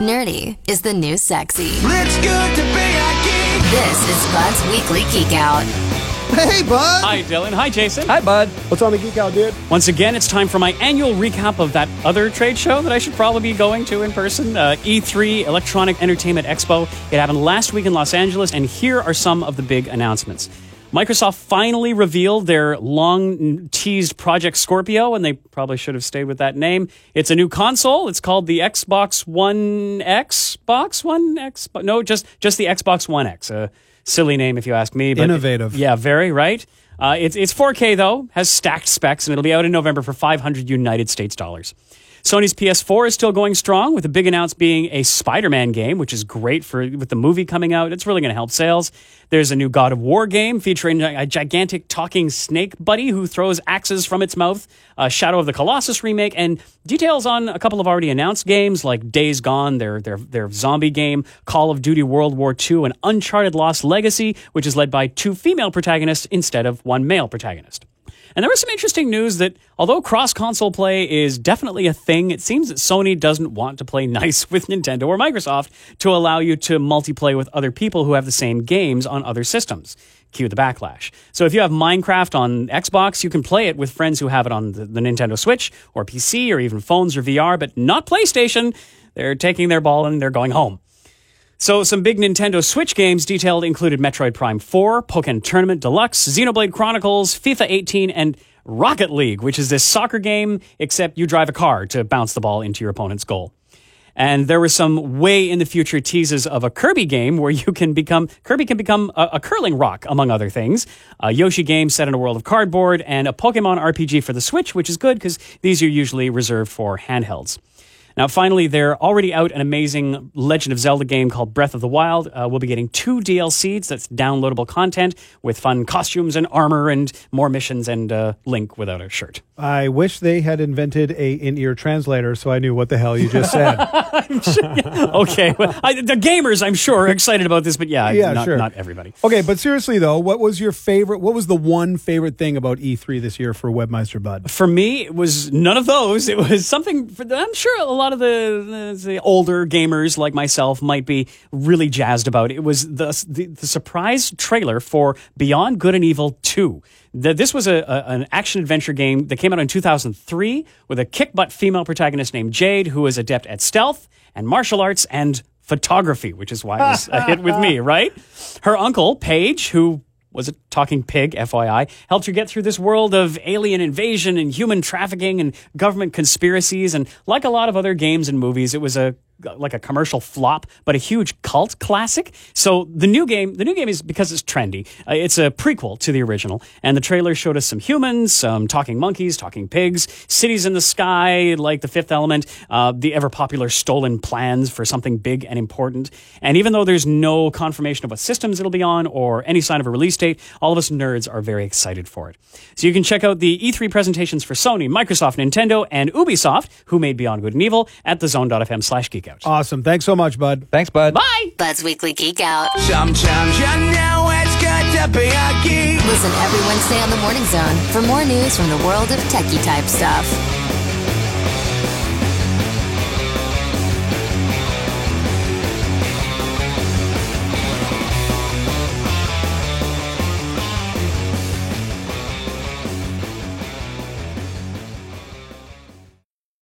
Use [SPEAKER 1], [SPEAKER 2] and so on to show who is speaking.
[SPEAKER 1] Nerdy is the new sexy.
[SPEAKER 2] It's good to be a geek.
[SPEAKER 1] This is Bud's Weekly Geek Out.
[SPEAKER 3] Hey, bud.
[SPEAKER 4] Hi, Dylan. Hi, Jason.
[SPEAKER 5] Hi, bud.
[SPEAKER 3] What's on the Geek Out, dude?
[SPEAKER 4] Once again, it's time for my annual recap of that other trade show that I should probably be going to in person uh, E3 Electronic Entertainment Expo. It happened last week in Los Angeles, and here are some of the big announcements. Microsoft finally revealed their long teased Project Scorpio, and they probably should have stayed with that name. It's a new console. It's called the Xbox One X. Box One X? No, just just the Xbox One X. A silly name, if you ask me. But
[SPEAKER 3] Innovative.
[SPEAKER 4] yeah, very right. Uh, it's it's 4K though, has stacked specs, and it'll be out in November for 500 United States dollars. Sony's PS4 is still going strong, with the big announce being a Spider-Man game, which is great for with the movie coming out. It's really going to help sales. There's a new God of War game featuring a gigantic talking snake buddy who throws axes from its mouth. A Shadow of the Colossus remake, and details on a couple of already announced games like Days Gone, their their their zombie game, Call of Duty World War II, and Uncharted Lost Legacy, which is led by two female protagonists instead of one male protagonist. And there was some interesting news that although cross console play is definitely a thing, it seems that Sony doesn't want to play nice with Nintendo or Microsoft to allow you to multiplayer with other people who have the same games on other systems. Cue the backlash. So if you have Minecraft on Xbox, you can play it with friends who have it on the, the Nintendo Switch or PC or even phones or VR, but not PlayStation. They're taking their ball and they're going home. So, some big Nintendo Switch games detailed included Metroid Prime 4, Pokken Tournament Deluxe, Xenoblade Chronicles, FIFA 18, and Rocket League, which is this soccer game, except you drive a car to bounce the ball into your opponent's goal. And there were some way in the future teases of a Kirby game where you can become, Kirby can become a, a curling rock, among other things. A Yoshi game set in a world of cardboard, and a Pokemon RPG for the Switch, which is good because these are usually reserved for handhelds. Now, finally, they're already out an amazing Legend of Zelda game called Breath of the Wild. Uh, we'll be getting two DLCs. That's downloadable content with fun costumes and armor and more missions and uh, Link without a shirt.
[SPEAKER 3] I wish they had invented a in-ear translator so I knew what the hell you just said.
[SPEAKER 4] okay, well, I, the gamers, I'm sure, are excited about this, but yeah,
[SPEAKER 3] Yeah,
[SPEAKER 4] not,
[SPEAKER 3] sure.
[SPEAKER 4] not everybody.
[SPEAKER 3] okay, but seriously though, what was your favorite? What was the one favorite thing about E3 this year for Webmaster Bud?
[SPEAKER 4] For me, it was none of those. It was something for, I'm sure a lot of the, the, the older gamers like myself might be really jazzed about. It was the, the, the surprise trailer for Beyond Good and Evil 2. The, this was a, a, an action adventure game that came out in 2003 with a kick butt female protagonist named Jade, who is adept at stealth and martial arts and photography, which is why it was a hit with me, right? Her uncle, Pey'j, who was a talking pig, FYI, helped her get through this world of alien invasion and human trafficking and government conspiracies. And like a lot of other games and movies, it was a like a commercial flop, but a huge cult classic. So the new game, the new game is because it's trendy. Uh, it's a prequel to the original, and the trailer showed us some humans, some talking monkeys, talking pigs, cities in the sky like the Fifth Element, uh, the ever popular stolen plans for something big and important. And even though there's no confirmation of what systems it'll be on or any sign of a release date, all of us nerds are very excited for it. So you can check out the E3 presentations for Sony, Microsoft, Nintendo, and Ubisoft, who made Beyond Good and Evil, at thezone.fm slash geekout.
[SPEAKER 3] Awesome. Thanks so much, Bud.
[SPEAKER 5] Thanks, bud.
[SPEAKER 4] Bye!
[SPEAKER 1] Bud's Weekly Geek Out.
[SPEAKER 2] Sometimes you know it's good to be a geek.
[SPEAKER 1] Listen every Wednesday on the Morning Zone for more news from the world of techie type stuff.